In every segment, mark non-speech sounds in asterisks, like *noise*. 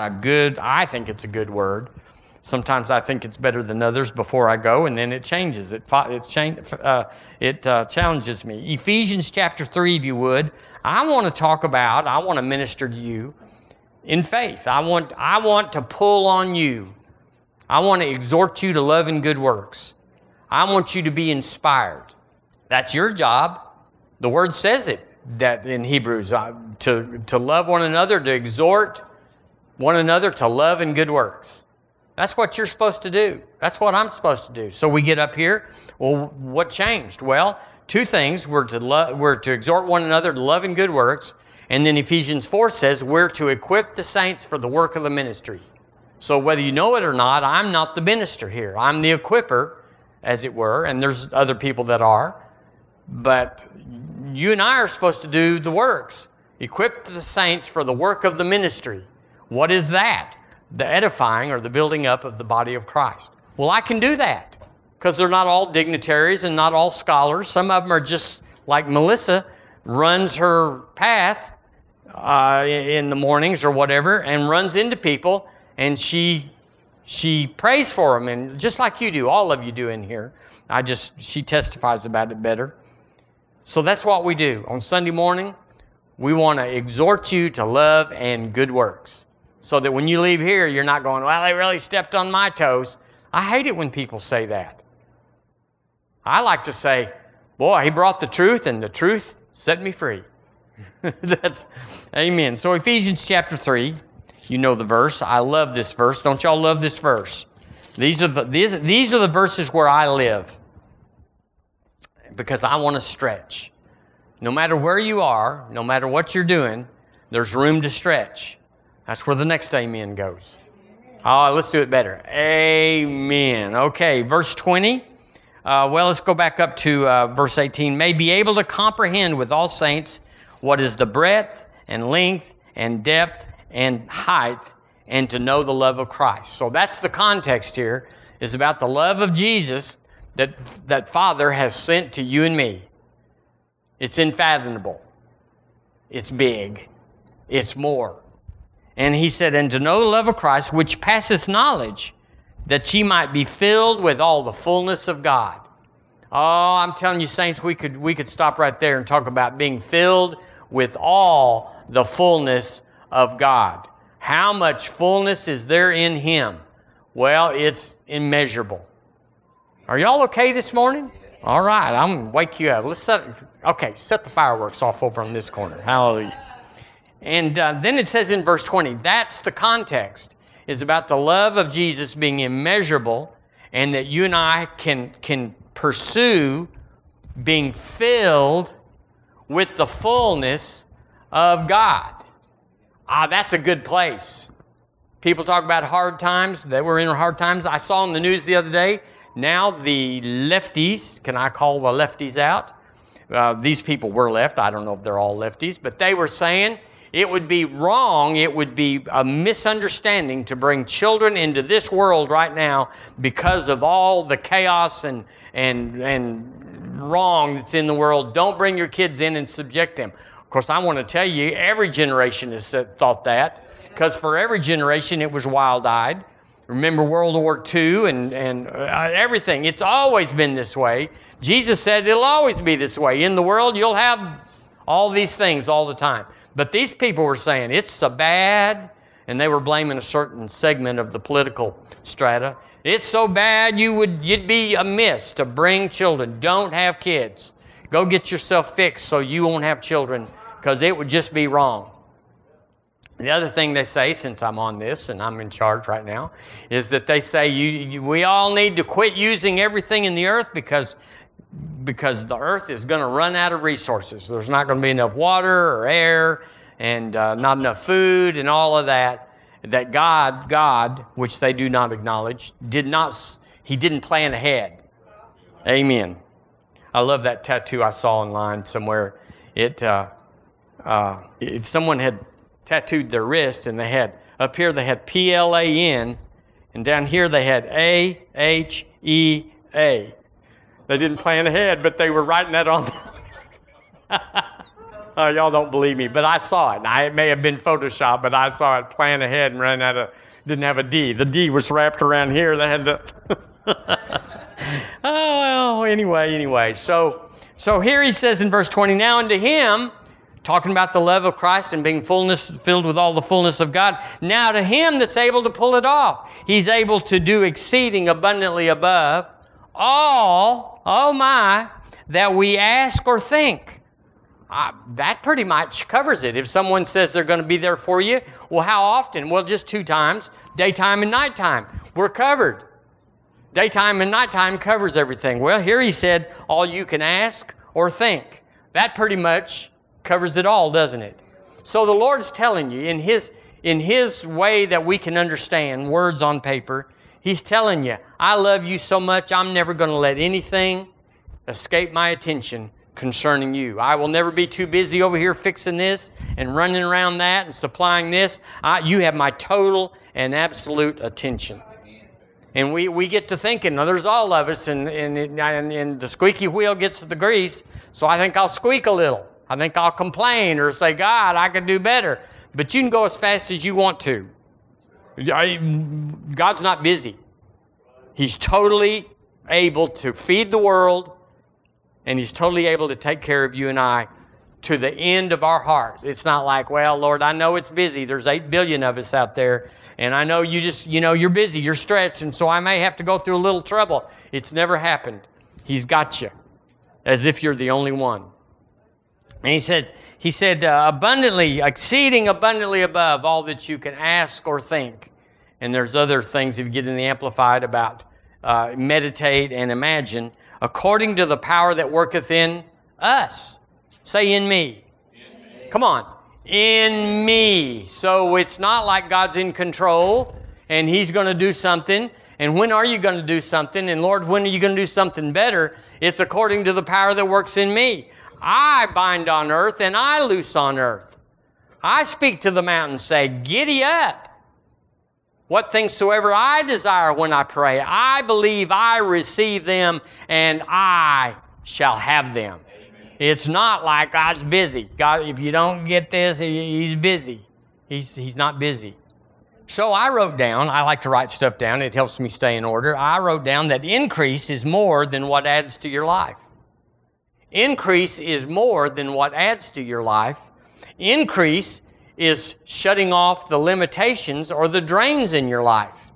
a good, I think it's a good word. Sometimes I think it's better than others before I go, and then it changes. It, it, change, uh, it uh, challenges me. Ephesians chapter 3, if you would. I want to talk about, I want to minister to you in faith. I want, I want to pull on you. I want to exhort you to love and good works. I want you to be inspired. That's your job. The word says it that in Hebrews uh, to, to love one another, to exhort one another to love and good works. That's what you're supposed to do. That's what I'm supposed to do. So we get up here. Well, what changed? Well, two things. We're to, lo- we're to exhort one another to love and good works. And then Ephesians 4 says we're to equip the saints for the work of the ministry. So whether you know it or not, I'm not the minister here. I'm the equiper, as it were, and there's other people that are. But you and I are supposed to do the works. Equip the saints for the work of the ministry. What is that? the edifying or the building up of the body of Christ. Well, I can do that because they're not all dignitaries and not all scholars. Some of them are just like Melissa runs her path uh, in the mornings or whatever and runs into people and she she prays for them and just like you do all of you do in here i just she testifies about it better so that's what we do on sunday morning we want to exhort you to love and good works so that when you leave here, you're not going, well, they really stepped on my toes. I hate it when people say that. I like to say, boy, he brought the truth, and the truth set me free. *laughs* That's amen. So, Ephesians chapter 3, you know the verse. I love this verse. Don't y'all love this verse? These are the, these, these are the verses where I live because I want to stretch. No matter where you are, no matter what you're doing, there's room to stretch. That's where the next amen goes. Oh, let's do it better. Amen. Okay, verse 20. Uh, well, let's go back up to uh, verse 18. May be able to comprehend with all saints what is the breadth and length and depth and height, and to know the love of Christ. So that's the context here, is about the love of Jesus that, that Father has sent to you and me. It's unfathomable. It's big. It's more. And he said, And to know the love of Christ, which passeth knowledge, that ye might be filled with all the fullness of God. Oh, I'm telling you, saints, we could, we could stop right there and talk about being filled with all the fullness of God. How much fullness is there in Him? Well, it's immeasurable. Are y'all okay this morning? All right, I'm gonna wake you up. Let's set. Okay, set the fireworks off over on this corner. Hallelujah. And uh, then it says in verse 20, that's the context, is about the love of Jesus being immeasurable and that you and I can, can pursue being filled with the fullness of God. Ah, that's a good place. People talk about hard times. They were in hard times. I saw in the news the other day, now the lefties, can I call the lefties out? Uh, these people were left. I don't know if they're all lefties, but they were saying it would be wrong, it would be a misunderstanding to bring children into this world right now because of all the chaos and, and, and wrong that's in the world. Don't bring your kids in and subject them. Of course, I want to tell you, every generation has thought that because for every generation it was wild eyed. Remember World War II and, and uh, everything. It's always been this way. Jesus said it'll always be this way. In the world, you'll have all these things all the time. But these people were saying it's so bad, and they were blaming a certain segment of the political strata. It's so bad you would you'd be amiss to bring children. Don't have kids. Go get yourself fixed so you won't have children because it would just be wrong. The other thing they say, since I'm on this and I'm in charge right now, is that they say you, you, we all need to quit using everything in the earth because because the earth is going to run out of resources. There's not going to be enough water or air and uh, not enough food and all of that. That God, God, which they do not acknowledge, did not, He didn't plan ahead. Amen. I love that tattoo I saw online somewhere. It, uh, uh, it, someone had tattooed their wrist and they had, up here they had P L A N, and down here they had A H E A. They didn't plan ahead, but they were writing that on. Uh, *laughs* y'all don't believe me, but I saw it. Now, it may have been Photoshop, but I saw it plan ahead and ran out of, didn't have a D. The D was wrapped around here. They had to. *laughs* oh, well, anyway, anyway. So, so here he says in verse 20, now unto him, talking about the love of Christ and being fullness, filled with all the fullness of God. Now to him that's able to pull it off, he's able to do exceeding abundantly above all, oh my, that we ask or think uh, that pretty much covers it. If someone says they're going to be there for you, well, how often? Well, just two times, daytime and nighttime. We're covered. Daytime and nighttime covers everything. Well, here he said, all you can ask or think. That pretty much covers it all, doesn't it? So the Lord's telling you in his in his way that we can understand words on paper, he's telling you, I love you so much, I'm never going to let anything escape my attention concerning you. I will never be too busy over here fixing this and running around that and supplying this. I, you have my total and absolute attention. And we, we get to thinking, now there's all of us, and, and, and, and the squeaky wheel gets the grease, so I think I'll squeak a little. I think I'll complain or say, God, I could do better. But you can go as fast as you want to. God's not busy. He's totally able to feed the world and He's totally able to take care of you and I to the end of our hearts. It's not like, well, Lord, I know it's busy. There's 8 billion of us out there, and I know you just, you know, you're busy, you're stretched, and so I may have to go through a little trouble. It's never happened. He's got you as if you're the only one. And he said, he said, uh, abundantly, exceeding abundantly above all that you can ask or think. And there's other things if you get in the Amplified about uh, meditate and imagine according to the power that worketh in us. Say, in me. Come on. In me. So it's not like God's in control and He's going to do something. And when are you going to do something? And Lord, when are you going to do something better? It's according to the power that works in me. I bind on earth and I loose on earth. I speak to the mountain, say, Giddy up. What things soever I desire when I pray, I believe I receive them and I shall have them. Amen. It's not like God's busy. God, if you don't get this, he's busy. He's, he's not busy. So I wrote down, I like to write stuff down, it helps me stay in order. I wrote down that increase is more than what adds to your life. Increase is more than what adds to your life. Increase is shutting off the limitations or the drains in your life.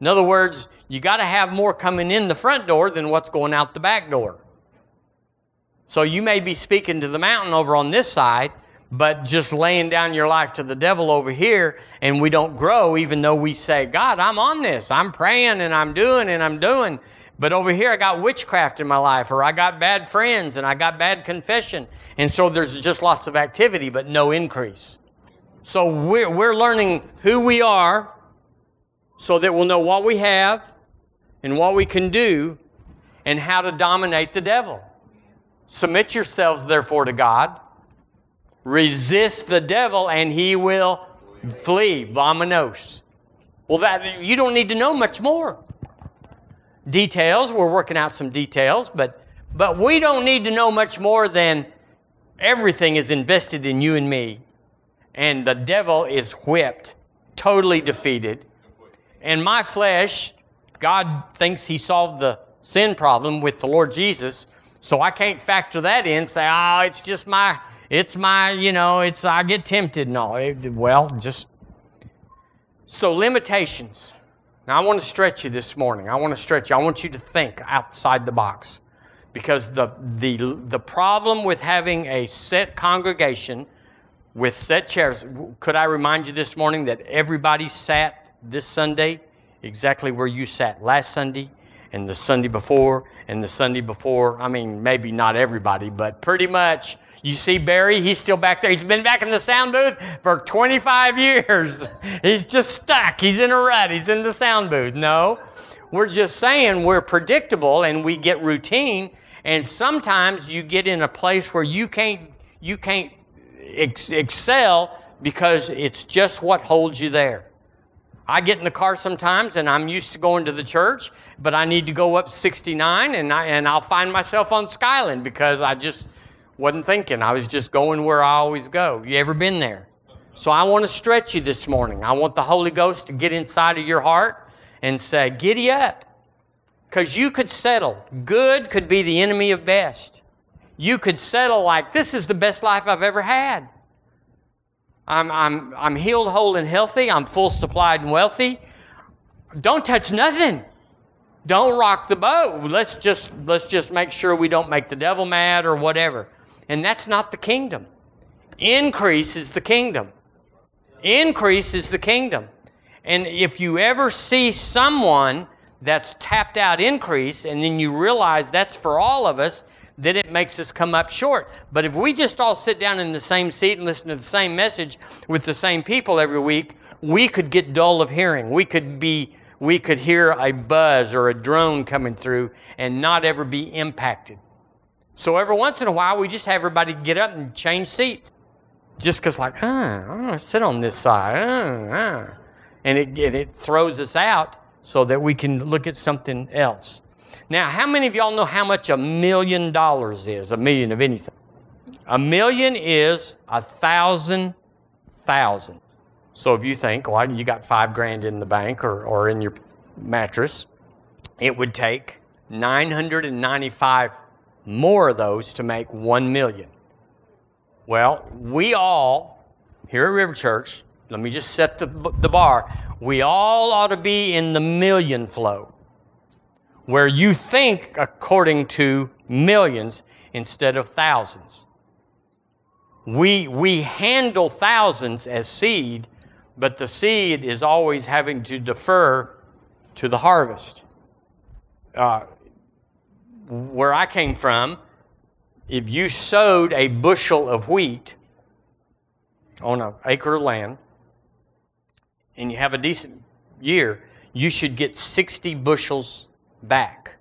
In other words, you got to have more coming in the front door than what's going out the back door. So you may be speaking to the mountain over on this side, but just laying down your life to the devil over here, and we don't grow even though we say, God, I'm on this. I'm praying and I'm doing and I'm doing. But over here, I got witchcraft in my life, or I got bad friends and I got bad confession. And so there's just lots of activity, but no increase. So we're, we're learning who we are so that we'll know what we have and what we can do and how to dominate the devil. Submit yourselves, therefore, to God. Resist the devil, and he will flee. Vominos. Well, that you don't need to know much more. Details, we're working out some details, but but we don't need to know much more than everything is invested in you and me and the devil is whipped, totally defeated. And my flesh, God thinks He solved the sin problem with the Lord Jesus, so I can't factor that in. Say, oh, it's just my, it's my, you know, it's I get tempted and all. Well, just so limitations. Now I want to stretch you this morning. I want to stretch you. I want you to think outside the box, because the the the problem with having a set congregation with set chairs. Could I remind you this morning that everybody sat this Sunday exactly where you sat last Sunday and the Sunday before and the Sunday before? I mean, maybe not everybody, but pretty much. You see Barry, he's still back there. He's been back in the sound booth for 25 years. *laughs* He's just stuck. He's in a rut. He's in the sound booth. No, we're just saying we're predictable and we get routine. And sometimes you get in a place where you can't, you can't ex- excel because it's just what holds you there. I get in the car sometimes and I'm used to going to the church, but I need to go up 69 and, I, and I'll find myself on Skyland because I just, Wasn't thinking. I was just going where I always go. You ever been there? So I want to stretch you this morning. I want the Holy Ghost to get inside of your heart and say, Giddy up. Because you could settle. Good could be the enemy of best. You could settle like, this is the best life I've ever had. I'm, I'm, I'm healed, whole, and healthy. I'm full supplied and wealthy. Don't touch nothing. Don't rock the boat. Let's just, let's just make sure we don't make the devil mad or whatever. And that's not the kingdom. Increase is the kingdom. Increase is the kingdom. And if you ever see someone that's tapped out increase and then you realize that's for all of us, then it makes us come up short. But if we just all sit down in the same seat and listen to the same message with the same people every week, we could get dull of hearing. We could be we could hear a buzz or a drone coming through and not ever be impacted. So every once in a while, we just have everybody get up and change seats. Just because, like, huh, to sit on this side. Uh. And it, it, it throws us out so that we can look at something else. Now, how many of y'all know how much a million dollars is? A million of anything. A million is a thousand thousand. So if you think, well, you got five grand in the bank or, or in your mattress, it would take 995 more of those to make one million. Well, we all, here at River Church, let me just set the, the bar, we all ought to be in the million flow where you think according to millions instead of thousands. We, we handle thousands as seed, but the seed is always having to defer to the harvest. Uh, where I came from, if you sowed a bushel of wheat on an acre of land and you have a decent year, you should get 60 bushels back.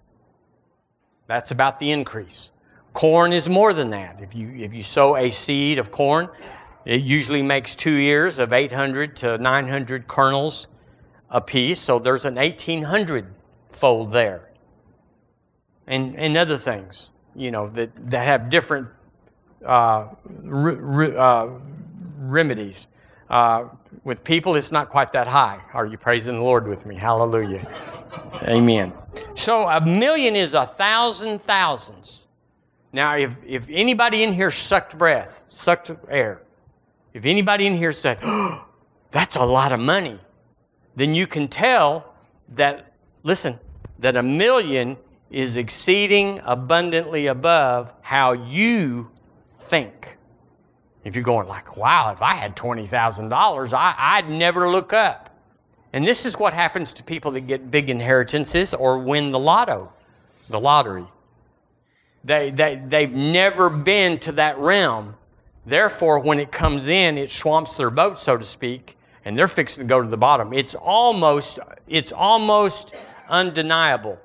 That's about the increase. Corn is more than that. If you, if you sow a seed of corn, it usually makes two years of 800 to 900 kernels a piece, so there's an 1800 fold there. And, and other things, you know, that, that have different uh, re, re, uh, remedies. Uh, with people, it's not quite that high. Are you praising the Lord with me? Hallelujah. Amen. So a million is a thousand thousands. Now, if, if anybody in here sucked breath, sucked air, if anybody in here said, oh, *gasps* that's a lot of money, then you can tell that, listen, that a million is exceeding abundantly above how you think. If you're going like, wow, if I had $20,000, I'd never look up. And this is what happens to people that get big inheritances or win the lotto, the lottery. They, they, they've never been to that realm. Therefore, when it comes in, it swamps their boat, so to speak, and they're fixing to go to the bottom. It's almost, it's almost undeniable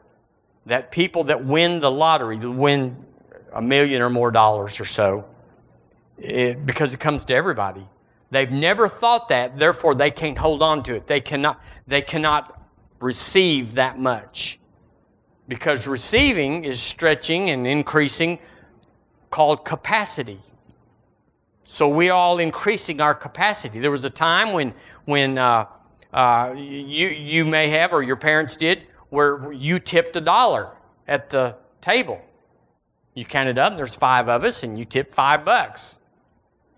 that people that win the lottery, win a million or more dollars or so, it, because it comes to everybody. They've never thought that, therefore they can't hold on to it. They cannot, they cannot receive that much. Because receiving is stretching and increasing, called capacity. So we're all increasing our capacity. There was a time when, when uh, uh, you, you may have, or your parents did, where you tipped a dollar at the table. You counted up, there's five of us, and you tipped five bucks.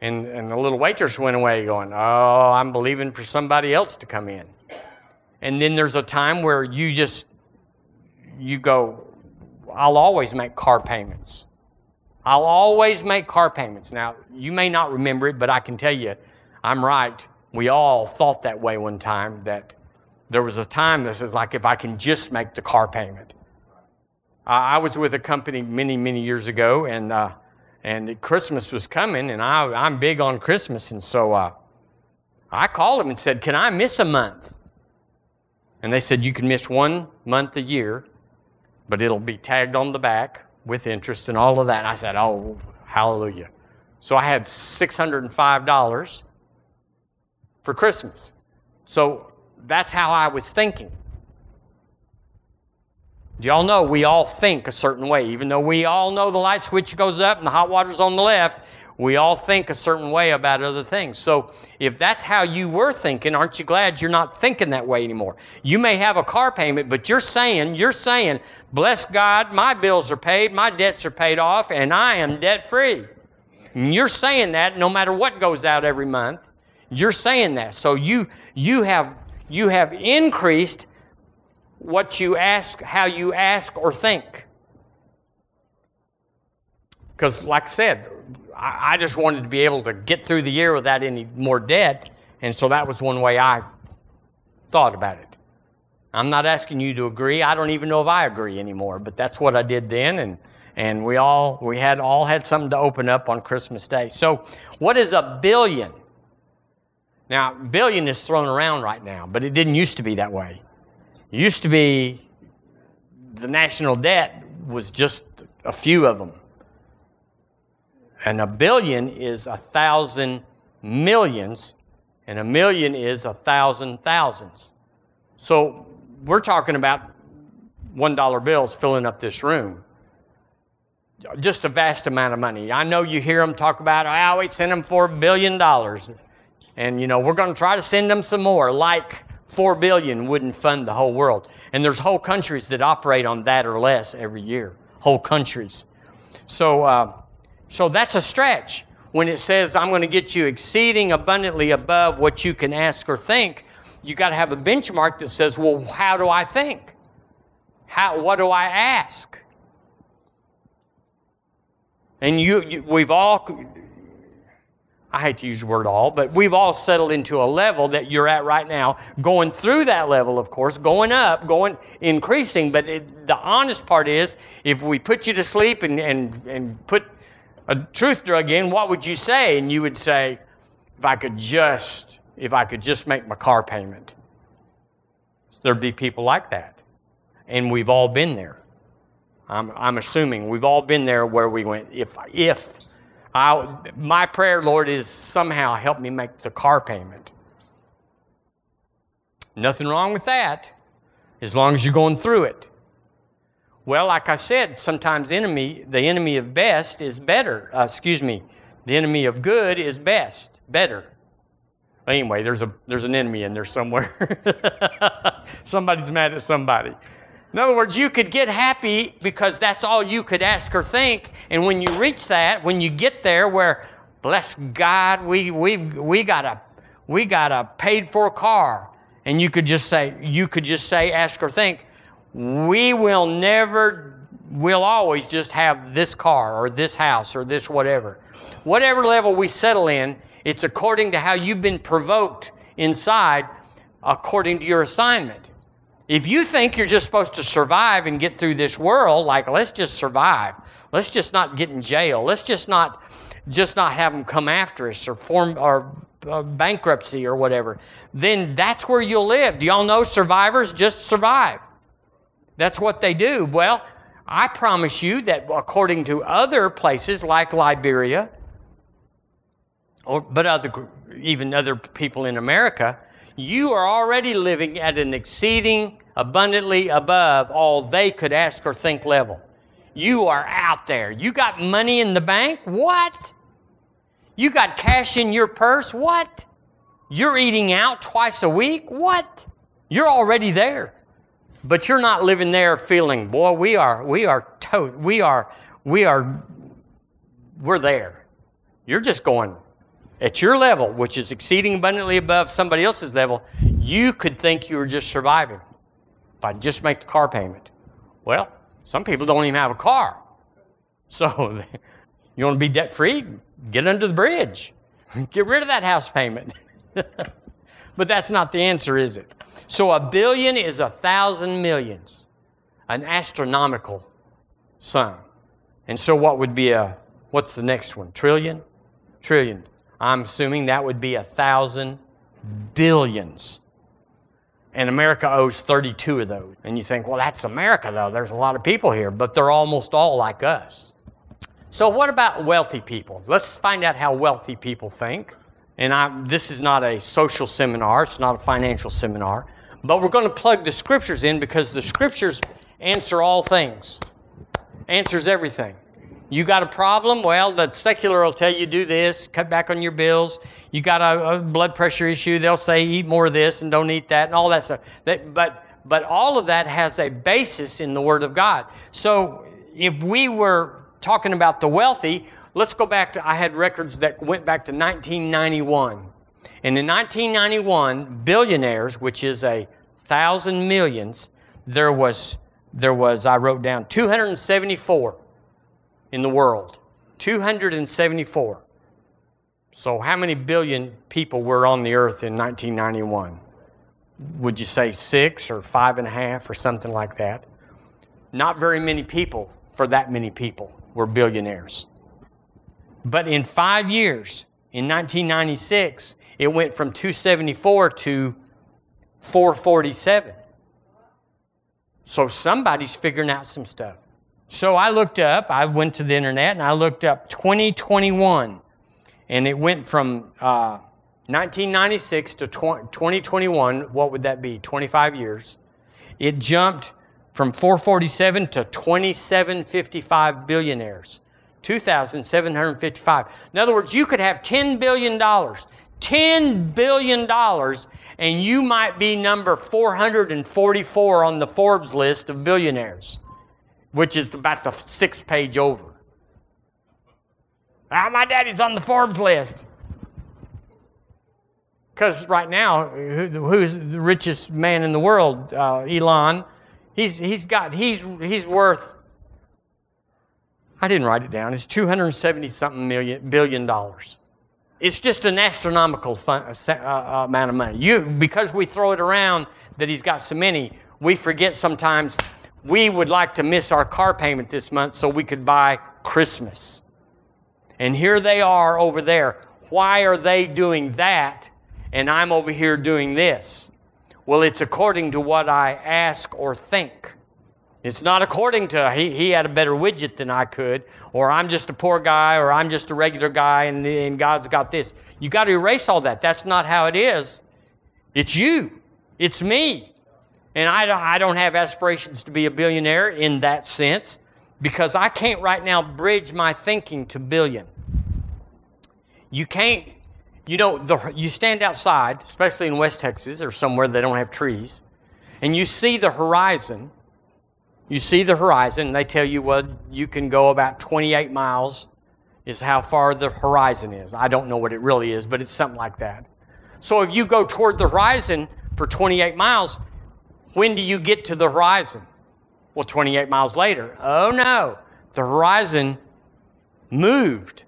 And, and the little waitress went away going, Oh, I'm believing for somebody else to come in. And then there's a time where you just, you go, I'll always make car payments. I'll always make car payments. Now, you may not remember it, but I can tell you, I'm right. We all thought that way one time that there was a time this is like, if I can just make the car payment. I was with a company many, many years ago, and uh, and Christmas was coming, and I, am big on Christmas, and so uh, I called them and said, "Can I miss a month?" And they said, "You can miss one month a year, but it'll be tagged on the back with interest and all of that." And I said, "Oh, hallelujah!" So I had six hundred and five dollars for Christmas. So that's how I was thinking. Do y'all know we all think a certain way? Even though we all know the light switch goes up and the hot water's on the left, we all think a certain way about other things. So if that's how you were thinking, aren't you glad you're not thinking that way anymore? You may have a car payment, but you're saying, you're saying, bless God, my bills are paid, my debts are paid off, and I am debt free. You're saying that no matter what goes out every month. You're saying that. So you you have you have increased what you ask, how you ask or think. Because, like I said, I, I just wanted to be able to get through the year without any more debt. And so that was one way I thought about it. I'm not asking you to agree. I don't even know if I agree anymore, but that's what I did then. And, and we all, we had all had something to open up on Christmas Day. So what is a billion? Now, billion is thrown around right now, but it didn't used to be that way. Used to be the national debt was just a few of them. And a billion is a thousand millions, and a million is a thousand thousands. So we're talking about $1 bills filling up this room. Just a vast amount of money. I know you hear them talk about, oh, I always send them for a billion dollars. And, you know, we're going to try to send them some more, like 4 billion wouldn't fund the whole world. And there's whole countries that operate on that or less every year. Whole countries. So, uh, so that's a stretch. When it says, I'm going to get you exceeding abundantly above what you can ask or think, you got to have a benchmark that says, well, how do I think? How, what do I ask? And you, you we've all I hate to use the word all, but we've all settled into a level that you're at right now, going through that level, of course, going up, going increasing. But it, the honest part is, if we put you to sleep and, and, and put a truth drug in, what would you say? And you would say, if I could just, if I could just make my car payment. So there'd be people like that. And we've all been there. I'm, I'm assuming we've all been there where we went, if, if I, my prayer, Lord, is somehow help me make the car payment. Nothing wrong with that, as long as you're going through it. Well, like I said, sometimes enemy, the enemy of best is better. Uh, excuse me, the enemy of good is best, better. Anyway, there's a there's an enemy in there somewhere. *laughs* Somebody's mad at somebody. In other words, you could get happy because that's all you could ask or think. And when you reach that, when you get there where, bless God, we, we've, we, got a, we got a paid for car. And you could just say, you could just say, ask or think, we will never, we'll always just have this car or this house or this whatever. Whatever level we settle in, it's according to how you've been provoked inside according to your assignment. If you think you're just supposed to survive and get through this world, like let's just survive, let's just not get in jail, let's just not just not have them come after us or form or uh, bankruptcy or whatever, then that's where you'll live. Do y'all know survivors just survive? That's what they do. Well, I promise you that according to other places like Liberia, or but other even other people in America, you are already living at an exceeding abundantly above all they could ask or think level. You are out there. You got money in the bank? What? You got cash in your purse? What? You're eating out twice a week? What? You're already there. But you're not living there feeling, boy, we are, we are, to- we are, we are, we're there. You're just going, at your level, which is exceeding abundantly above somebody else's level, you could think you were just surviving if I just make the car payment. Well, some people don't even have a car. *laughs* So you want to be debt free? Get under the bridge. *laughs* Get rid of that house payment. *laughs* but that's not the answer, is it? So a billion is a thousand millions, an astronomical sum. And so what would be a, what's the next one? Trillion? Trillion. I'm assuming that would be a thousand billions. And America owes 32 of those. And you think, well, that's America, though. There's a lot of people here, but they're almost all like us. So, what about wealthy people? Let's find out how wealthy people think. And I, this is not a social seminar, it's not a financial seminar, But we're going to plug the scriptures in because the scriptures answer all things, answers everything. You got a problem? Well, the secular will tell you do this, cut back on your bills. You got a, a blood pressure issue, they'll say eat more of this and don't eat that and all that stuff. But, but all of that has a basis in the Word of God. So if we were talking about the wealthy, let's go back to, I had records that went back to 1991. And in 1991, billionaires, which is a thousand millions, there was, there was, I wrote down 274 in the world. 274. So, how many billion people were on the earth in 1991? Would you say six or five and a half or something like that? Not very many people for that many people were billionaires. But in five years, in 1996, it went from 274 to 447. So somebody's figuring out some stuff. So I looked up, I went to the internet and I looked up 2021. And it went from uh, 1996 to 2021. What would that be? 25 years. It jumped from 447 to 2755 billionaires. 2,755. In other words, you could have $10 billion, $10 billion, and you might be number 444 on the Forbes list of billionaires which is about the sixth page over. Ah, my daddy's on the Forbes list. Because right now, who's the richest man in the world? Uh, Elon. He's, he's got, he's, he's worth, I didn't write it down, it's 270 something million, billion dollars. It's just an astronomical fun, uh, uh, amount of money. You, because we throw it around that he's got so many, we forget sometimes we would like to miss our car payment this month so we could buy Christmas. And here they are over there. Why are they doing that and I'm over here doing this? Well, it's according to what I ask or think. It's not according to he, he had a better widget than I could, or I'm just a poor guy, or I'm just a regular guy, and, and God's got this. You got to erase all that. That's not how it is. It's you, it's me. And I, I don't have aspirations to be a billionaire in that sense because I can't right now bridge my thinking to billion. You can't, you know, the, you stand outside, especially in West Texas or somewhere they don't have trees, and you see the horizon. You see the horizon, and they tell you, well, you can go about 28 miles, is how far the horizon is. I don't know what it really is, but it's something like that. So if you go toward the horizon for 28 miles, when do you get to the horizon? Well, 28 miles later. Oh no, the horizon moved.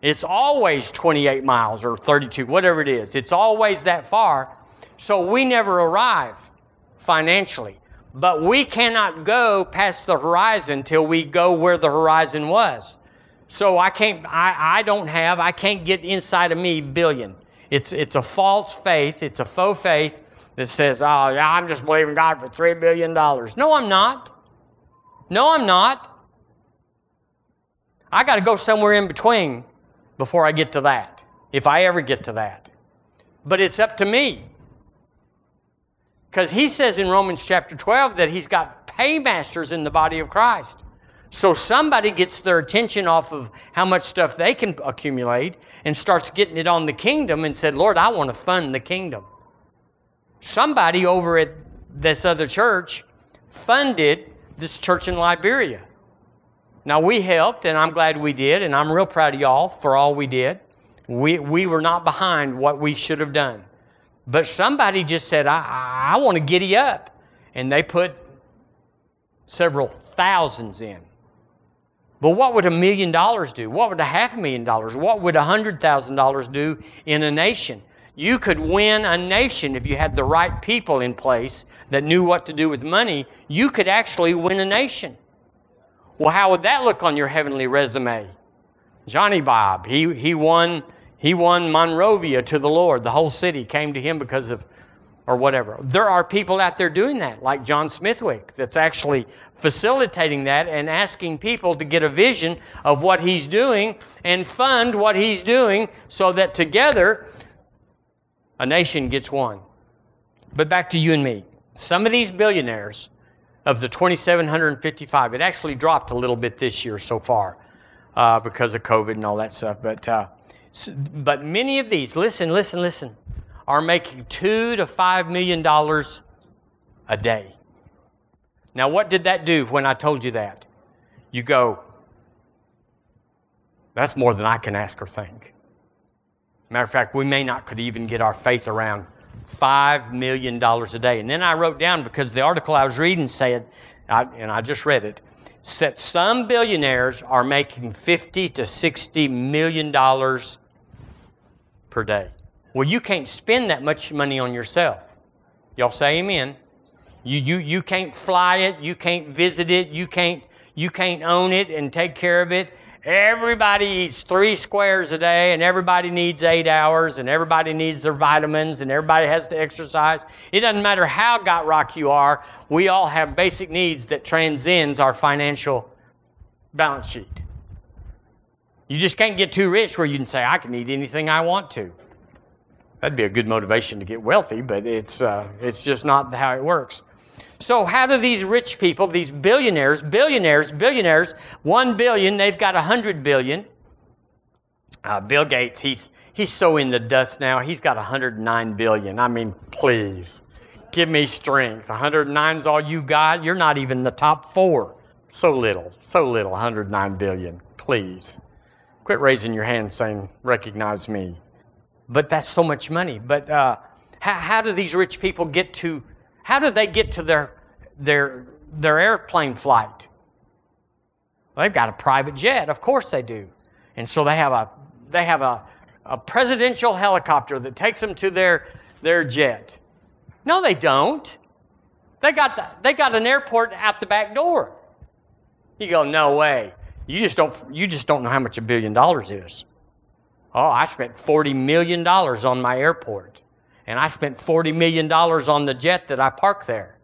It's always 28 miles or 32, whatever it is. It's always that far. So we never arrive financially. But we cannot go past the horizon till we go where the horizon was. So I can't, I, I don't have, I can't get inside of me billion. It's, it's a false faith, it's a faux faith that says, oh, yeah, I'm just believing God for $3 billion. No, I'm not. No, I'm not. I got to go somewhere in between before I get to that, if I ever get to that. But it's up to me. Because he says in Romans chapter 12 that he's got paymasters in the body of Christ. So somebody gets their attention off of how much stuff they can accumulate and starts getting it on the kingdom and said, Lord, I want to fund the kingdom somebody over at this other church funded this church in Liberia. Now, we helped, and I'm glad we did, and I'm real proud of y'all for all we did. We, we were not behind what we should have done. But somebody just said, I, I want to giddy up. And they put several thousands in. But what would a million dollars do? What would a half a million dollars? What would a hundred thousand dollars do in a nation? You could win a nation if you had the right people in place that knew what to do with money. You could actually win a nation. Well, how would that look on your heavenly resume? Johnny Bob, he, he won he won Monrovia to the Lord. The whole city came to him because of or whatever. There are people out there doing that, like John Smithwick, that's actually facilitating that and asking people to get a vision of what he's doing and fund what he's doing so that together a nation gets won. But back to you and me. Some of these billionaires of the 2,755, it actually dropped a little bit this year so far uh, because of COVID and all that stuff. But, uh, but many of these, listen, listen, listen, are making two to five million dollars a day. Now, what did that do when I told you that? You go, that's more than I can ask or think. Matter of fact, we may not could even get our faith around $5 million a day. And then I wrote down, because the article I was reading said, and I just read it, said some billionaires are making 50 to 60 million dollars per day. Well, you can't spend that much money on yourself. Y'all say amen. You, you, you can't fly it, you can't visit it, you can't, you can't own it and take care of it Everybody eats three squares a day, and everybody needs eight hours, and everybody needs their vitamins, and everybody has to exercise. It doesn't matter how got rock you are, we all have basic needs that transcends our financial balance sheet. You just can't get too rich where you can say, I can eat anything I want to. That'd be a good motivation to get wealthy, but it's, uh, it's just not how it works. So, how do these rich people, these billionaires, billionaires, billionaires, one billion, they've got a hundred billion. Uh, Bill Gates, he's, he's so in the dust now, he's got 109 billion. I mean, please, give me strength. 109 is all you got. You're not even the top four. So little, so little, 109 billion. Please. Quit raising your hand saying, recognize me. But that's so much money. But uh, how, how do these rich people get to how do they get to their, their, their airplane flight? Well, they've got a private jet, of course they do. And so they have a, they have a, a presidential helicopter that takes them to their, their jet. No, they don't. They got, the, they got an airport out the back door. You go, no way. You just don't, you just don't know how much a billion dollars is. Oh, I spent $40 million on my airport and I spent $40 million on the jet that I parked there.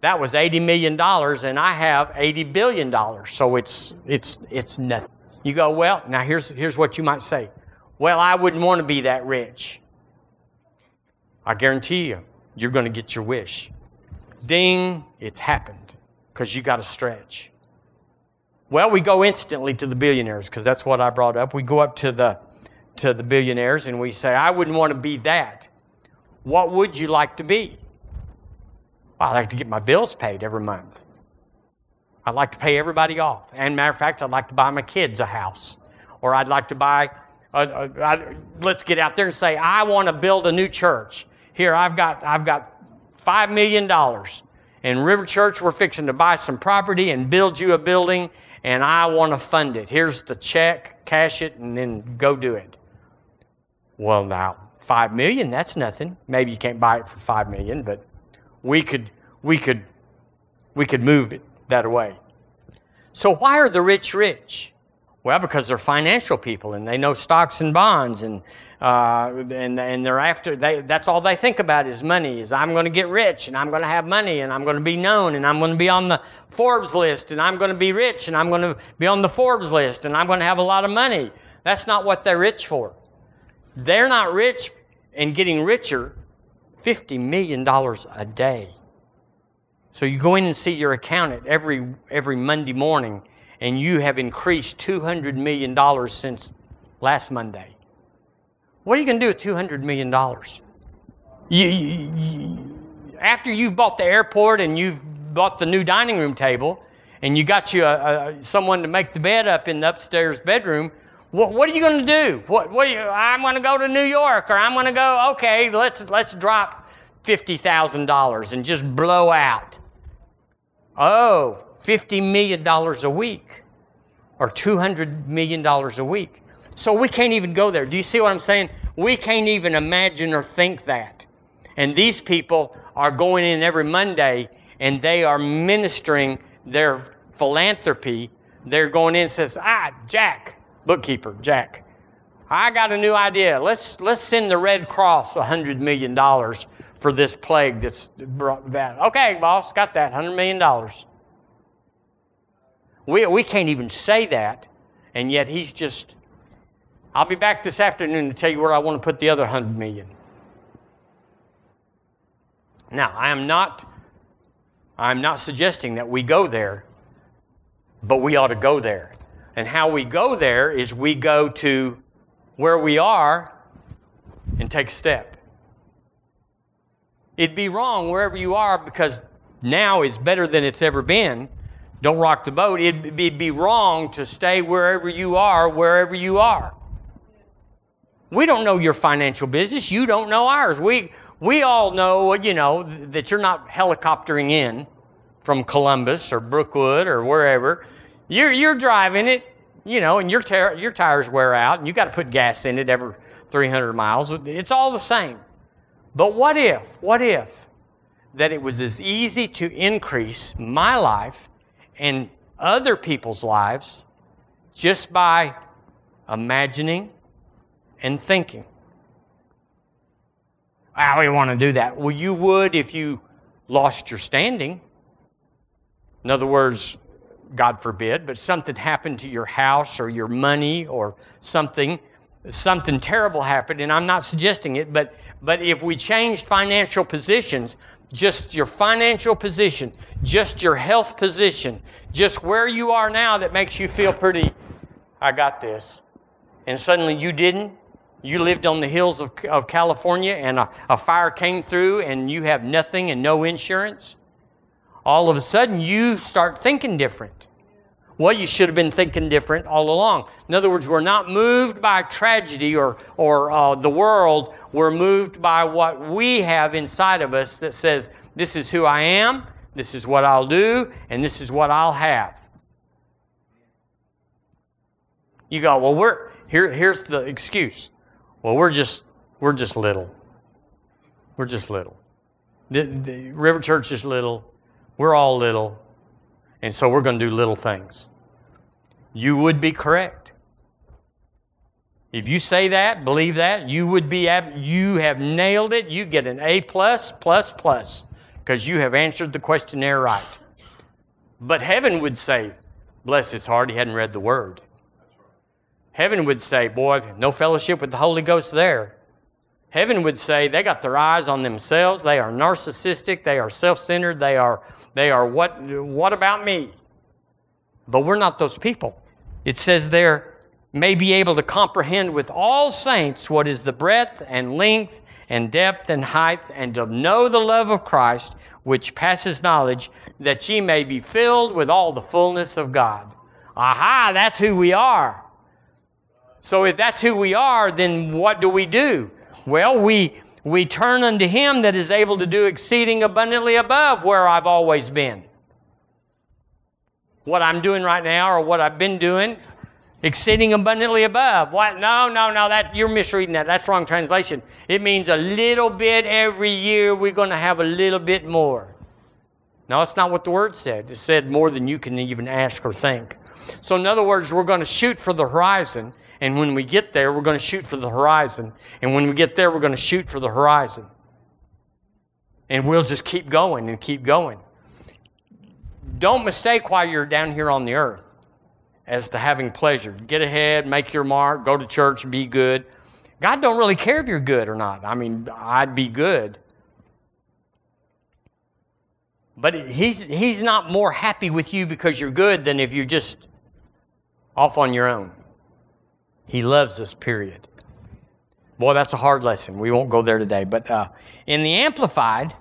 That was $80 million, and I have $80 billion. So it's, it's, it's nothing. You go, well, now here's, here's what you might say. Well, I wouldn't want to be that rich. I guarantee you, you're going to get your wish. Ding, it's happened because you got to stretch. Well, we go instantly to the billionaires because that's what I brought up. We go up to the, to the billionaires and we say, I wouldn't want to be that. What would you like to be? I'd like to get my bills paid every month. I'd like to pay everybody off. And matter of fact, I'd like to buy my kids a house. Or I'd like to buy, a, a, a, let's get out there and say, I want to build a new church. Here, I've got, I've got $5 million. In River Church, we're fixing to buy some property and build you a building, and I want to fund it. Here's the check, cash it, and then go do it. Well, now, five million, that's nothing. Maybe you can't buy it for five million, but we could, we could, we could move it that away. So why are the rich rich? Well, because they're financial people and they know stocks and bonds and uh, and and they're after they that's all they think about is money. Is I'm going to get rich and I'm going to have money and I'm going to be known and I'm going to be on the Forbes list and I'm going to be rich and I'm going to be on the Forbes list and I'm going to have a lot of money. That's not what they're rich for. They're not rich and getting richer $50 million a day. So you go in and see your accountant every, every Monday morning, and you have increased $200 million since last Monday. What are you going to do with $200 million? You, you, you, after you've bought the airport and you've bought the new dining room table, and you got you a, a, someone to make the bed up in the upstairs bedroom, what, what are you going to do? What, what you, I'm going to go to New York, or I'm going to go. Okay, let's let's drop fifty thousand dollars and just blow out. Oh, fifty million dollars a week, or two hundred million dollars a week. So we can't even go there. Do you see what I'm saying? We can't even imagine or think that. And these people are going in every Monday and they are ministering their philanthropy. They're going in and says, ah, Jack, bookkeeper, Jack. I got a new idea. Let's, let's send the Red Cross $100 million for this plague that's brought that. Okay, boss, got that, $100 million. We, we can't even say that, and yet he's just, I'll be back this afternoon to tell you where I want to put the other 100 million. Now, I am not I'm not suggesting that we go there, but we ought to go there. And how we go there is we go to where we are and take a step. It'd be wrong wherever you are because now is better than it's ever been. Don't rock the boat. It'd be, wrong to stay wherever you are, wherever you are. We don't know your financial business. You don't know ours. We, we all know, you know, that you're not helicoptering in from Columbus or Brookwood or wherever. You're, you're driving it, you know, and your, ter- your tires wear out and you got to put gas in it every 300 miles. It's all the same. But what if, what if that it was as easy to increase my life and other people's lives just by imagining and thinking? Ah, we want to do that. Well, you would if you lost your standing. In other words, God forbid, but something happened to your house or your money or something, something terrible happened, and I'm not suggesting it, but, but if we changed financial positions, just your financial position, just your health position, just where you are now that makes you feel pretty, I got this, and suddenly you didn't, you lived on the hills of, of California and a, a fire came through and you have nothing and no insurance, all of a sudden you start thinking different. Well, you should have been thinking different all along. In other words, we're not moved by tragedy or, or uh, the world. We're moved by what we have inside of us that says, This is who I am, this is what I'll do, and this is what I'll have. You go, Well, we're, here, here's the excuse. Well, we're just, we're just little. We're just little. The, the River Church is little. We're all little, and so we're going to do little things. You would be correct. If you say that, believe that, you would be you have nailed it. You get an A plus plus plus because you have answered the questionnaire right. But heaven would say, bless his heart, he hadn't read the word. Heaven would say, boy, no fellowship with the Holy Ghost there. Heaven would say they got their eyes on themselves. They are narcissistic. They are self centered. They are they are, what, what about me? But we're not those people. It says there, may be able to comprehend with all saints what is the breadth and length and depth and height, and to know the love of Christ, which passes knowledge, that ye may be filled with all the fullness of God. Aha, that's who we are. So if that's who we are, then what do we do? Well, we we turn unto him that is able to do exceeding abundantly above where I've always been. What I'm doing right now or what I've been doing, exceeding abundantly above. What? No, no, no, that you're misreading that. That's wrong translation. It means a little bit every year we're going to have a little bit more. No, it's not what the word said. It said more than you can even ask or think. So, in other words, we're going to shoot for the horizon. And when we get there, we're going to shoot for the horizon. And when we get there, we're going to shoot for the horizon. And we'll just keep going and keep going. Don't mistake why you're down here on the earth as to having pleasure. Get ahead, make your mark, go to church, be good. God don't really care if you're good or not. I mean, I'd be good. But he's, he's not more happy with you because you're good than if you're just off on your own. He loves us, period. Boy, that's a hard lesson. We won't go there today. But uh, in the Amplified,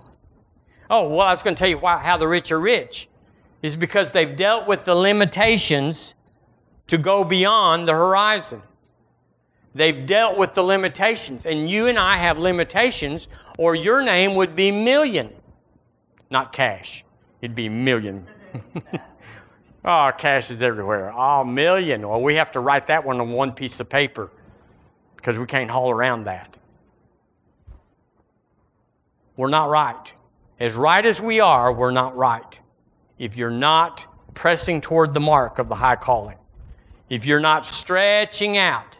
oh, well, I was going to tell you why, how the rich are rich. Is because they've dealt with the limitations to go beyond the horizon. They've dealt with the limitations. And you and I have limitations, or your name would be million, not cash. It'd be million. *laughs* Oh, cash is everywhere. Oh, million. Well, we have to write that one on one piece of paper because we can't haul around that. We're not right. As right as we are, we're not right. If you're not pressing toward the mark of the high calling, if you're not stretching out,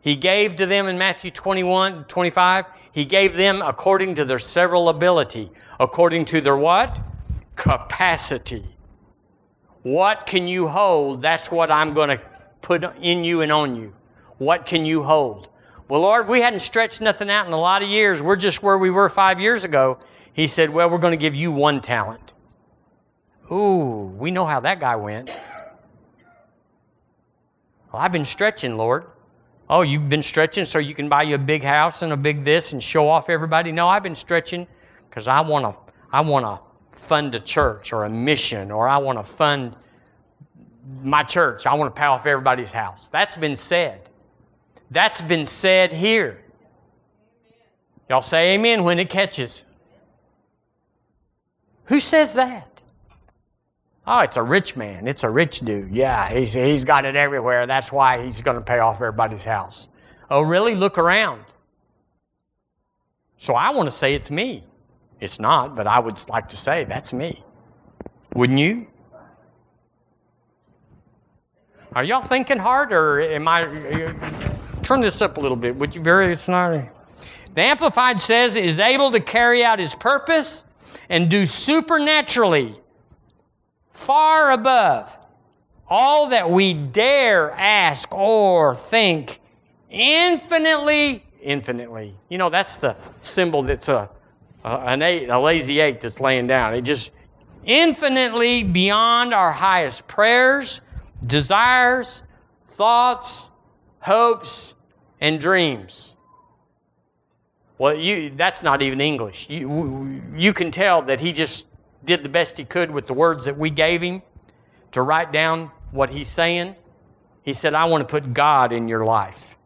he gave to them in Matthew 21, 25, he gave them according to their several ability, according to their what? Capacity. What can you hold? That's what I'm going to put in you and on you. What can you hold? Well, Lord, we hadn't stretched nothing out in a lot of years. We're just where we were five years ago. He said, Well, we're going to give you one talent. Ooh, we know how that guy went. Well, I've been stretching, Lord. Oh, you've been stretching so you can buy you a big house and a big this and show off everybody? No, I've been stretching because I want to I want to fund a church or a mission or I want to fund my church. I want to pay off everybody's house. That's been said. That's been said here. Y'all say amen when it catches. Who says that? Oh, it's a rich man. It's a rich dude. Yeah, he's, he's got it everywhere. That's why he's going to pay off everybody's house. Oh, really? Look around. So I want to say it's me. It's not, but I would like to say that's me. Wouldn't you? Are y'all thinking hard or am I. Turn this up a little bit. Would you very. It's not. The Amplified says is able to carry out his purpose and do supernaturally far above all that we dare ask or think, infinitely, infinitely. You know, that's the symbol that's a, a, an eight, a lazy eight that's laying down. It just infinitely beyond our highest prayers, desires, thoughts, hopes, and dreams. Well, you, that's not even English. You, you can tell that he just did the best he could with the words that we gave him to write down what he's saying. He said, I want to put God in your life.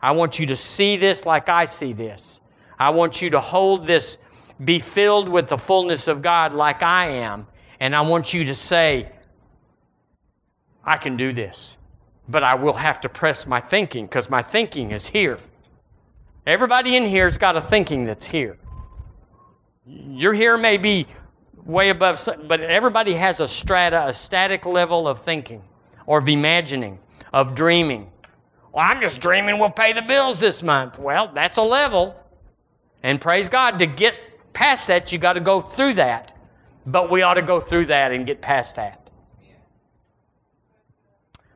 I want you to see this like I see this. I want you to hold this, be filled with the fullness of God like I am. And I want you to say, I can do this. But I will have to press my thinking because my thinking is here. Everybody in here's got a thinking that's here. Your here may be way above, but everybody has a strata, a static level of thinking or of imagining, of dreaming. Well, I'm just dreaming we'll pay the bills this month. Well, that's a level. And praise God, to get past that, you got to go through that. But we ought to go through that and get past that.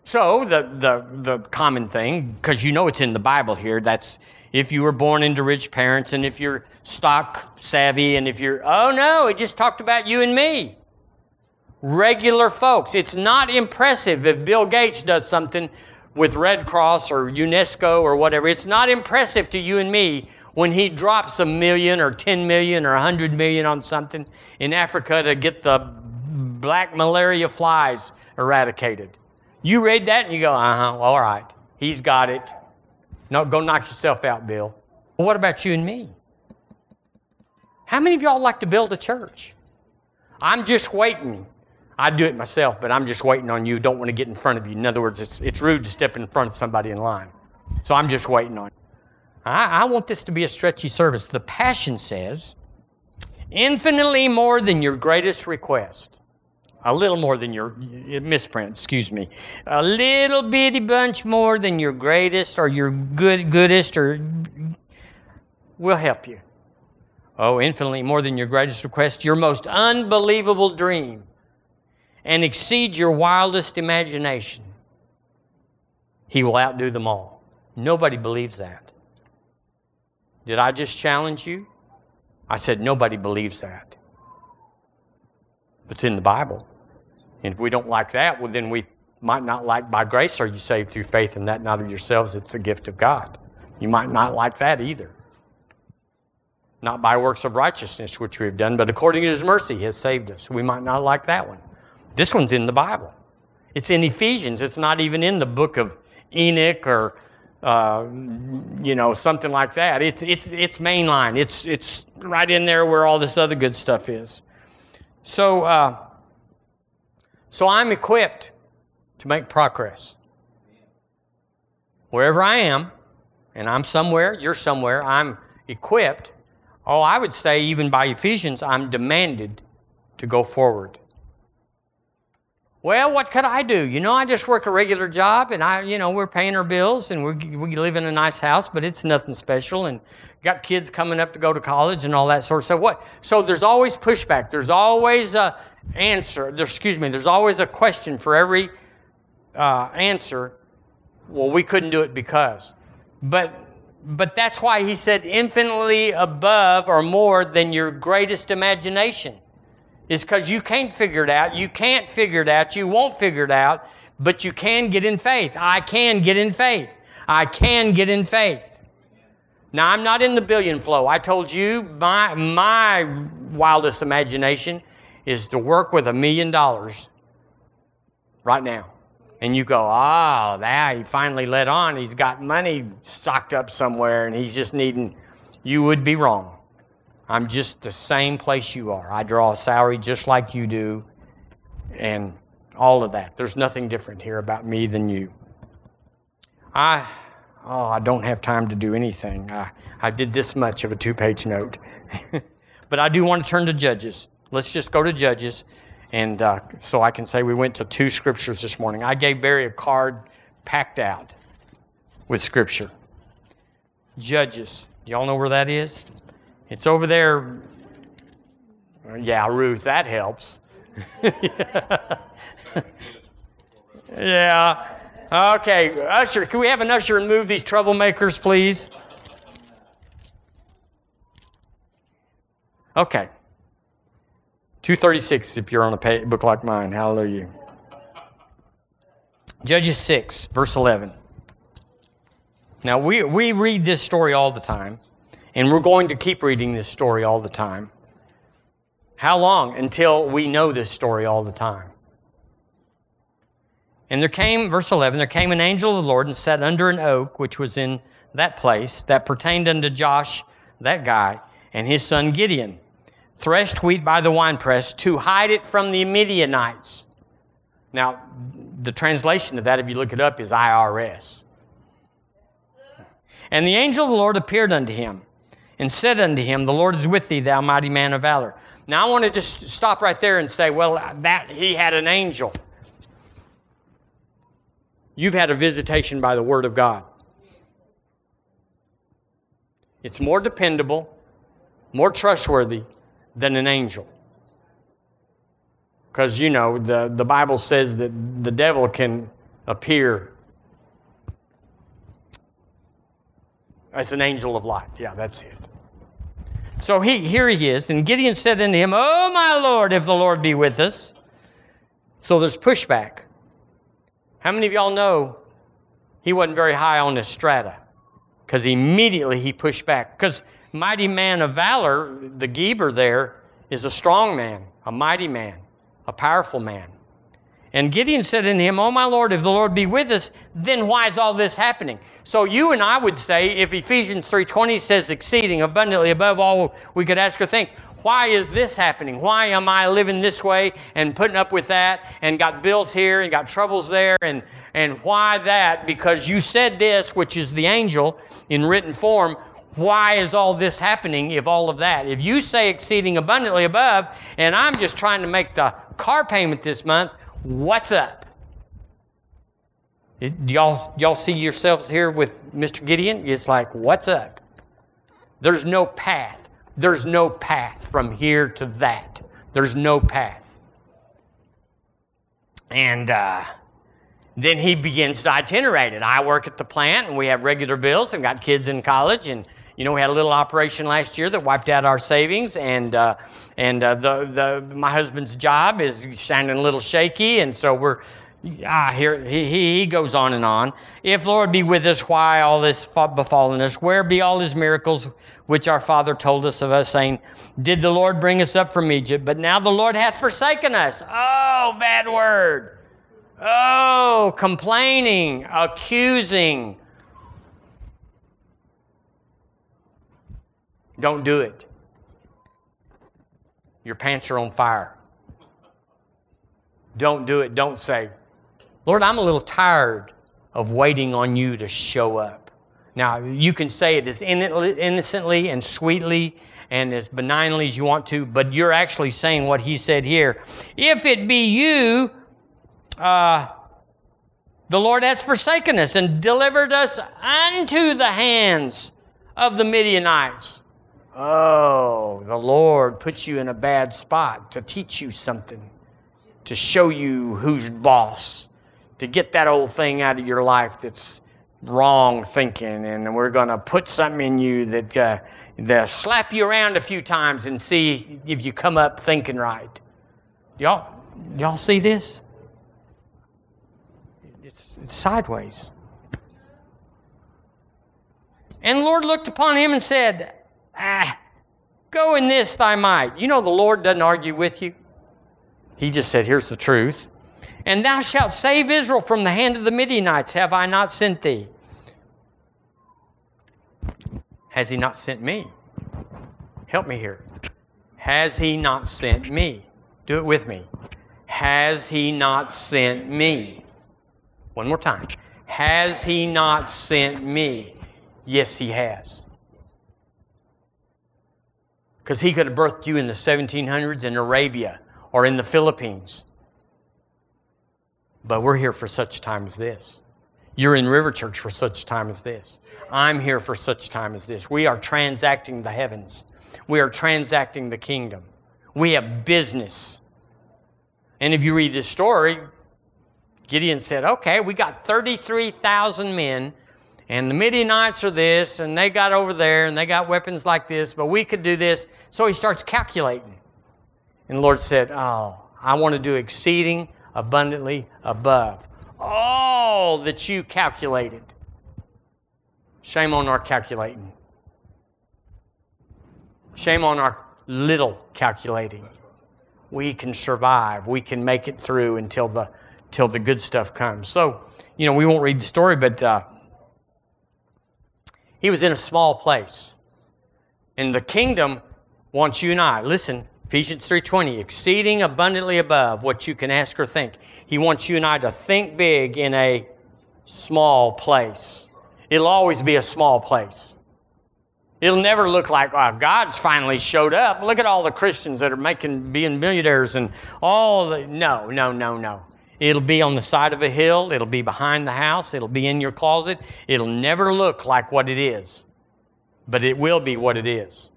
So, the, the, the common thing, because you know it's in the Bible here, that's if you were born into rich parents and if you're stock savvy and if you're, oh no, it just talked about you and me. Regular folks. It's not impressive if Bill Gates does something with Red Cross or UNESCO or whatever. It's not impressive to you and me when he drops a million or 10 million or 100 million on something in Africa to get the black malaria flies eradicated. You read that and you go, uh huh, all right, he's got it. No, go knock yourself out, Bill. What about you and me? How many of y'all like to build a church? I'm just waiting. I do it myself, but I'm just waiting on you. Don't want to get in front of you. In other words, it's, it's rude to step in front of somebody in line. So I'm just waiting on you. I, I want this to be a stretchy service. The Passion says, infinitely more than your greatest request a little more than your misprint, excuse me, a little bitty bunch more than your greatest or your good goodest or will help you. Oh, infinitely more than your greatest request, your most unbelievable dream, and exceed your wildest imagination. He will outdo them all. Nobody believes that. Did I just challenge you? I said nobody believes that. It's in the Bible. And if we don't like that, well, then we might not like by grace are you saved through faith and that not of yourselves, it's the gift of God. You might not like that either. Not by works of righteousness which we have done, but according to his mercy he has saved us. We might not like that one. This one's in the Bible. It's in Ephesians. It's not even in the book of Enoch or uh, you know something like that. It's it's it's mainline. It's it's right in there where all this other good stuff is. So. Uh, so I'm equipped to make progress. Wherever I am, and I'm somewhere, you're somewhere, I'm equipped. Oh, I would say, even by Ephesians, I'm demanded to go forward. Well, what could I do? You know, I just work a regular job and I, you know, we're paying our bills and we we live in a nice house, but it's nothing special and got kids coming up to go to college and all that sort of stuff. What? So there's always pushback. There's always a answer. There, excuse me, there's always a question for every uh, answer. Well, we couldn't do it because. But But that's why he said infinitely above or more than your greatest imagination. Is because you can't figure it out. You can't figure it out. You won't figure it out, but you can get in faith. I can get in faith. I can get in faith. Now, I'm not in the billion flow. I told you my, my wildest imagination is to work with a million dollars right now. And you go, ah, oh, now he finally let on. He's got money stocked up somewhere and he's just needing. You would be wrong. I'm just the same place you are. I draw a salary just like you do and all of that. There's nothing different here about me than you. I oh, I don't have time to do anything. I, I did this much of a two page note. *laughs* but I do want to turn to Judges. Let's just go to Judges. And uh, so I can say we went to two scriptures this morning. I gave Barry a card packed out with scripture. Judges. Y'all know where that is? It's over there. Yeah, Ruth, that helps. *laughs* yeah. Okay, usher, can we have an usher and move these troublemakers, please? Okay. 236 if you're on a book like mine. Hallelujah. Judges 6, verse 11. Now, we, we read this story all the time, and we're going to keep reading this story all the time. How long? Until we know this story all the time. And there came, verse 11, there came an angel of the Lord and sat under an oak, which was in that place, that pertained unto Josh, that guy, and his son Gideon, threshed wheat by the winepress to hide it from the Midianites. Now, the translation of that, if you look it up, is IRS. And the angel of the Lord appeared unto him and said unto him, The Lord is with thee, thou mighty man of valor. Now, I want to just stop right there and say, well, that he had an angel. You've had a visitation by the Word of God. It's more dependable, more trustworthy than an angel. Because, you know, the, the Bible says that the devil can appear as an angel of light. Yeah, that's it. So he, here he is, and Gideon said unto him, Oh, my Lord, if the Lord be with us. So there's pushback. How many of y'all know he wasn't very high on the strata? Because immediately he pushed back. Because mighty man of valor, the Geber there, is a strong man, a mighty man, a powerful man. And Gideon said unto him, Oh my Lord, if the Lord be with us, then why is all this happening? So you and I would say, if Ephesians 3.20 says exceeding abundantly above all we could ask or think, why is this happening? Why am I living this way and putting up with that and got bills here and got troubles there and, and why that? Because you said this, which is the angel in written form. Why is all this happening if all of that? If you say exceeding abundantly above and I'm just trying to make the car payment this month, what's up? Y'all, y'all see yourselves here with Mr. Gideon? It's like, what's up? There's no path. There's no path from here to that. There's no path. And uh, then he begins to itinerate it. I work at the plant and we have regular bills and got kids in college. And, you know, we had a little operation last year that wiped out our savings. And, uh, and uh, the, the, my husband's job is sounding a little shaky. And so we're Ah, here he, he goes on and on. If Lord be with us, why all this befallen us? Where be all his miracles which our father told us of us, saying, Did the Lord bring us up from Egypt? But now the Lord hath forsaken us. Oh, bad word. Oh, complaining, accusing. Don't do it. Your pants are on fire. Don't do it. Don't say, Lord, I'm a little tired of waiting on you to show up. Now, you can say it as innocently and sweetly and as benignly as you want to, but you're actually saying what he said here. If it be you, uh, the Lord has forsaken us and delivered us unto the hands of the Midianites. Oh, the Lord puts you in a bad spot to teach you something, to show you who's boss to get that old thing out of your life that's wrong thinking, and we're going to put something in you that uh, they'll slap you around a few times and see if you come up thinking right. Y'all, y'all see this? It's, it's sideways. And the Lord looked upon him and said, Ah, go in this thy might. You know, the Lord doesn't argue with you. He just said, Here's the truth. And thou shalt save Israel from the hand of the Midianites. Have I not sent thee? Has he not sent me? Help me here. Has he not sent me? Do it with me. Has he not sent me? One more time. Has he not sent me? Yes, he has. Because he could have birthed you in the 1700s in Arabia or in the Philippines. But we're here for such time as this. You're in River Church for such time as this. I'm here for such time as this. We are transacting the heavens, we are transacting the kingdom. We have business. And if you read this story, Gideon said, Okay, we got 33,000 men, and the Midianites are this, and they got over there, and they got weapons like this, but we could do this. So he starts calculating. And the Lord said, Oh, I want to do exceeding abundantly above all that you calculated. Shame on our calculating. Shame on our little calculating. We can survive. We can make it through until the till the good stuff comes. So, you know, we won't read the story, but uh, he was in a small place, and the kingdom wants you and I. Listen, Ephesians 3:20, exceeding abundantly above what you can ask or think. He wants you and I to think big in a small place. It'll always be a small place. It'll never look like oh, God's finally showed up. Look at all the Christians that are making being millionaires and all the no, no, no, no. It'll be on the side of a hill, it'll be behind the house, it'll be in your closet. It'll never look like what it is. But it will be what it is.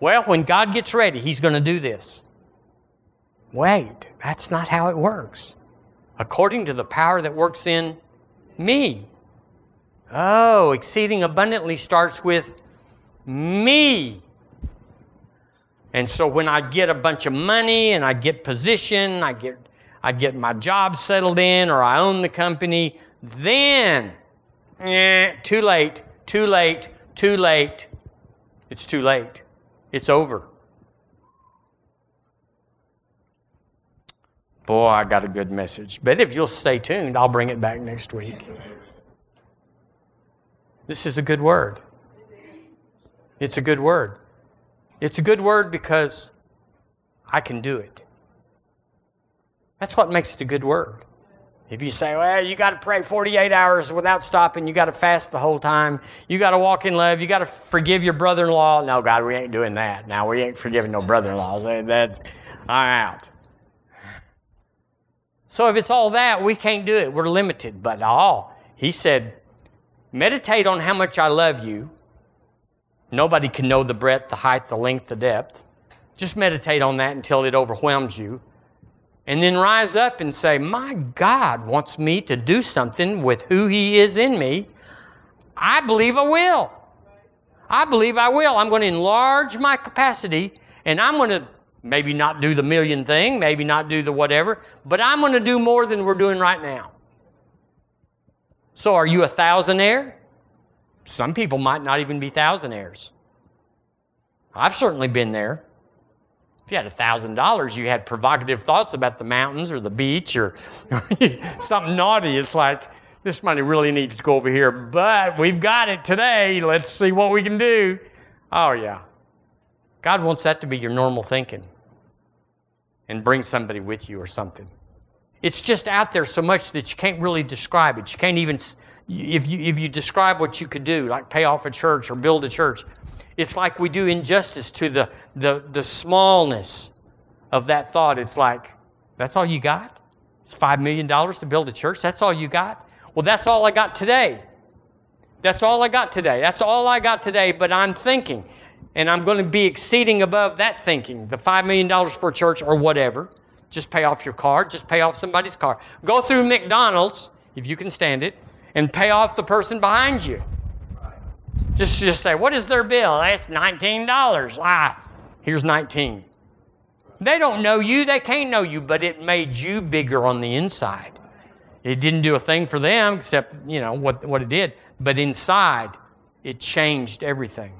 Well, when God gets ready, He's going to do this. Wait, that's not how it works. According to the power that works in me. Oh, exceeding abundantly starts with me. And so when I get a bunch of money and I get position, I get I get my job settled in or I own the company, then eh, too late, too late, too late. It's too late. It's over. Boy, I got a good message. But if you'll stay tuned, I'll bring it back next week. This is a good word. It's a good word. It's a good word because I can do it. That's what makes it a good word. If you say, well, you got to pray 48 hours without stopping, you got to fast the whole time, you got to walk in love, you got to forgive your brother in law. No, God, we ain't doing that. Now, we ain't forgiving no brother in laws. That's, I'm out. So, if it's all that, we can't do it. We're limited. But all, he said, meditate on how much I love you. Nobody can know the breadth, the height, the length, the depth. Just meditate on that until it overwhelms you and then rise up and say, My God wants me to do something with who He is in me. I believe I will. I believe I will. I'm going to enlarge my capacity and I'm going to maybe not do the million thing, maybe not do the whatever, but I'm going to do more than we're doing right now. So, are you a thousandaire? Some people might not even be thousandaires. I've certainly been there. If you had $1,000, you had provocative thoughts about the mountains or the beach or *laughs* something naughty. It's like, this money really needs to go over here, but we've got it today. Let's see what we can do. Oh, yeah. God wants that to be your normal thinking and bring somebody with you or something. It's just out there so much that you can't really describe it. You can't even, if you, if you describe what you could do, like pay off a church or build a church, it's like we do injustice to the, the, the smallness of that thought. It's like, that's all you got? It's $5 million to build a church? That's all you got? Well, that's all I got today. That's all I got today. That's all I got today, but I'm thinking, and I'm going to be exceeding above that thinking, the $5 million for a church or whatever, Just pay off your car. Just pay off somebody's car. Go through McDonald's, if you can stand it, and pay off the person behind you. Just, just say, what is their bill? That's $19. Ah, here's 19. They don't know you, they can't know you, but it made you bigger on the inside. It didn't do a thing for them except, you know, what, what it did. But inside, it changed everything.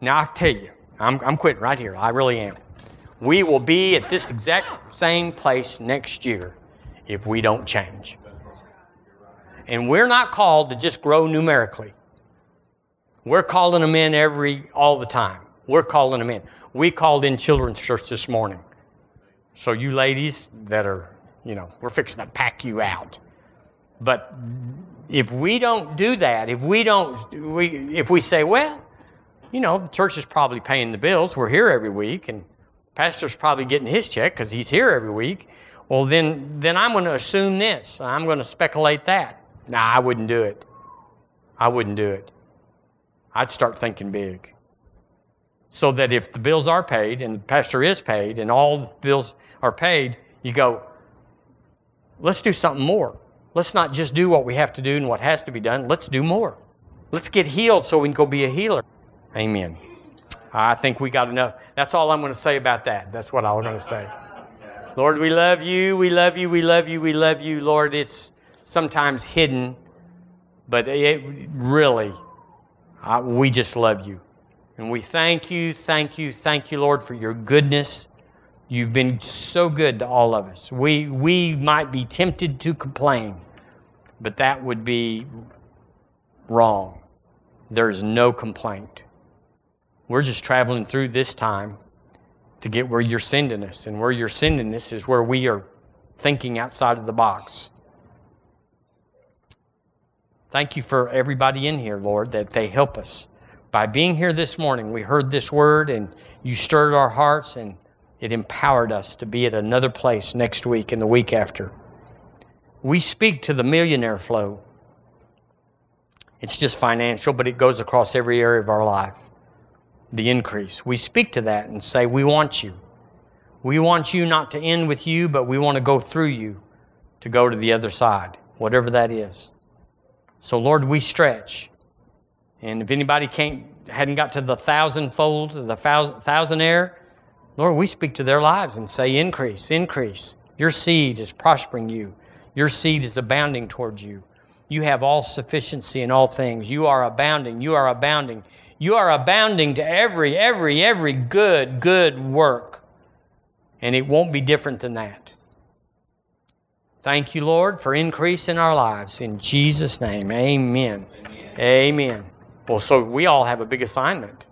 Now, I tell you, I'm, I'm quitting right here. I really am. We will be at this exact same place next year if we don't change. And we're not called to just grow numerically. We're calling them in every all the time. We're calling them in. We called in children's church this morning. So you ladies that are, you know, we're fixing to pack you out. But if we don't do that, if we don't we if we say, well, you know, the church is probably paying the bills. We're here every week and pastor's probably getting his check cuz he's here every week. Well, then then I'm going to assume this. I'm going to speculate that. Nah, I wouldn't do it. I wouldn't do it. I'd start thinking big. So that if the bills are paid and the pastor is paid and all the bills are paid, you go, let's do something more. Let's not just do what we have to do and what has to be done. Let's do more. Let's get healed so we can go be a healer. Amen. I think we got enough. That's all I'm going to say about that. That's what I was going to say. Lord, we love you. We love you. We love you. We love you. Lord, it's sometimes hidden, but it really, we just love you. And we thank you, thank you, thank you, Lord, for your goodness. You've been so good to all of us. We, we might be tempted to complain, but that would be wrong. There is no complaint. We're just traveling through this time to get where you're sending us. And where you're sending us is where we are thinking outside of the box. Thank you for everybody in here, Lord, that they help us. By being here this morning, we heard this word and you stirred our hearts and it empowered us to be at another place next week and the week after. We speak to the millionaire flow. It's just financial, but it goes across every area of our life. The increase. We speak to that and say, We want you. We want you not to end with you, but we want to go through you to go to the other side, whatever that is. So, Lord, we stretch. And if anybody can't, hadn't got to the thousandfold, the thousandaire, Lord, we speak to their lives and say, increase, increase. Your seed is prospering you. Your seed is abounding towards you. You have all sufficiency in all things. You are abounding. You are abounding. You are abounding to every, every, every good, good work. And it won't be different than that. Thank you, Lord, for increase in our lives. In Jesus' name, amen. Amen. amen. Well, so we all have a big assignment.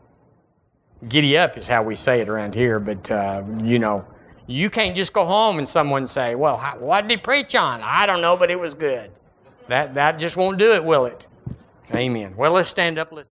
Giddy up is how we say it around here, but uh, you know, you can't just go home and someone say, Well, how, what did he preach on? I don't know, but it was good. That, that just won't do it, will it? Amen. Well, let's stand up. Let's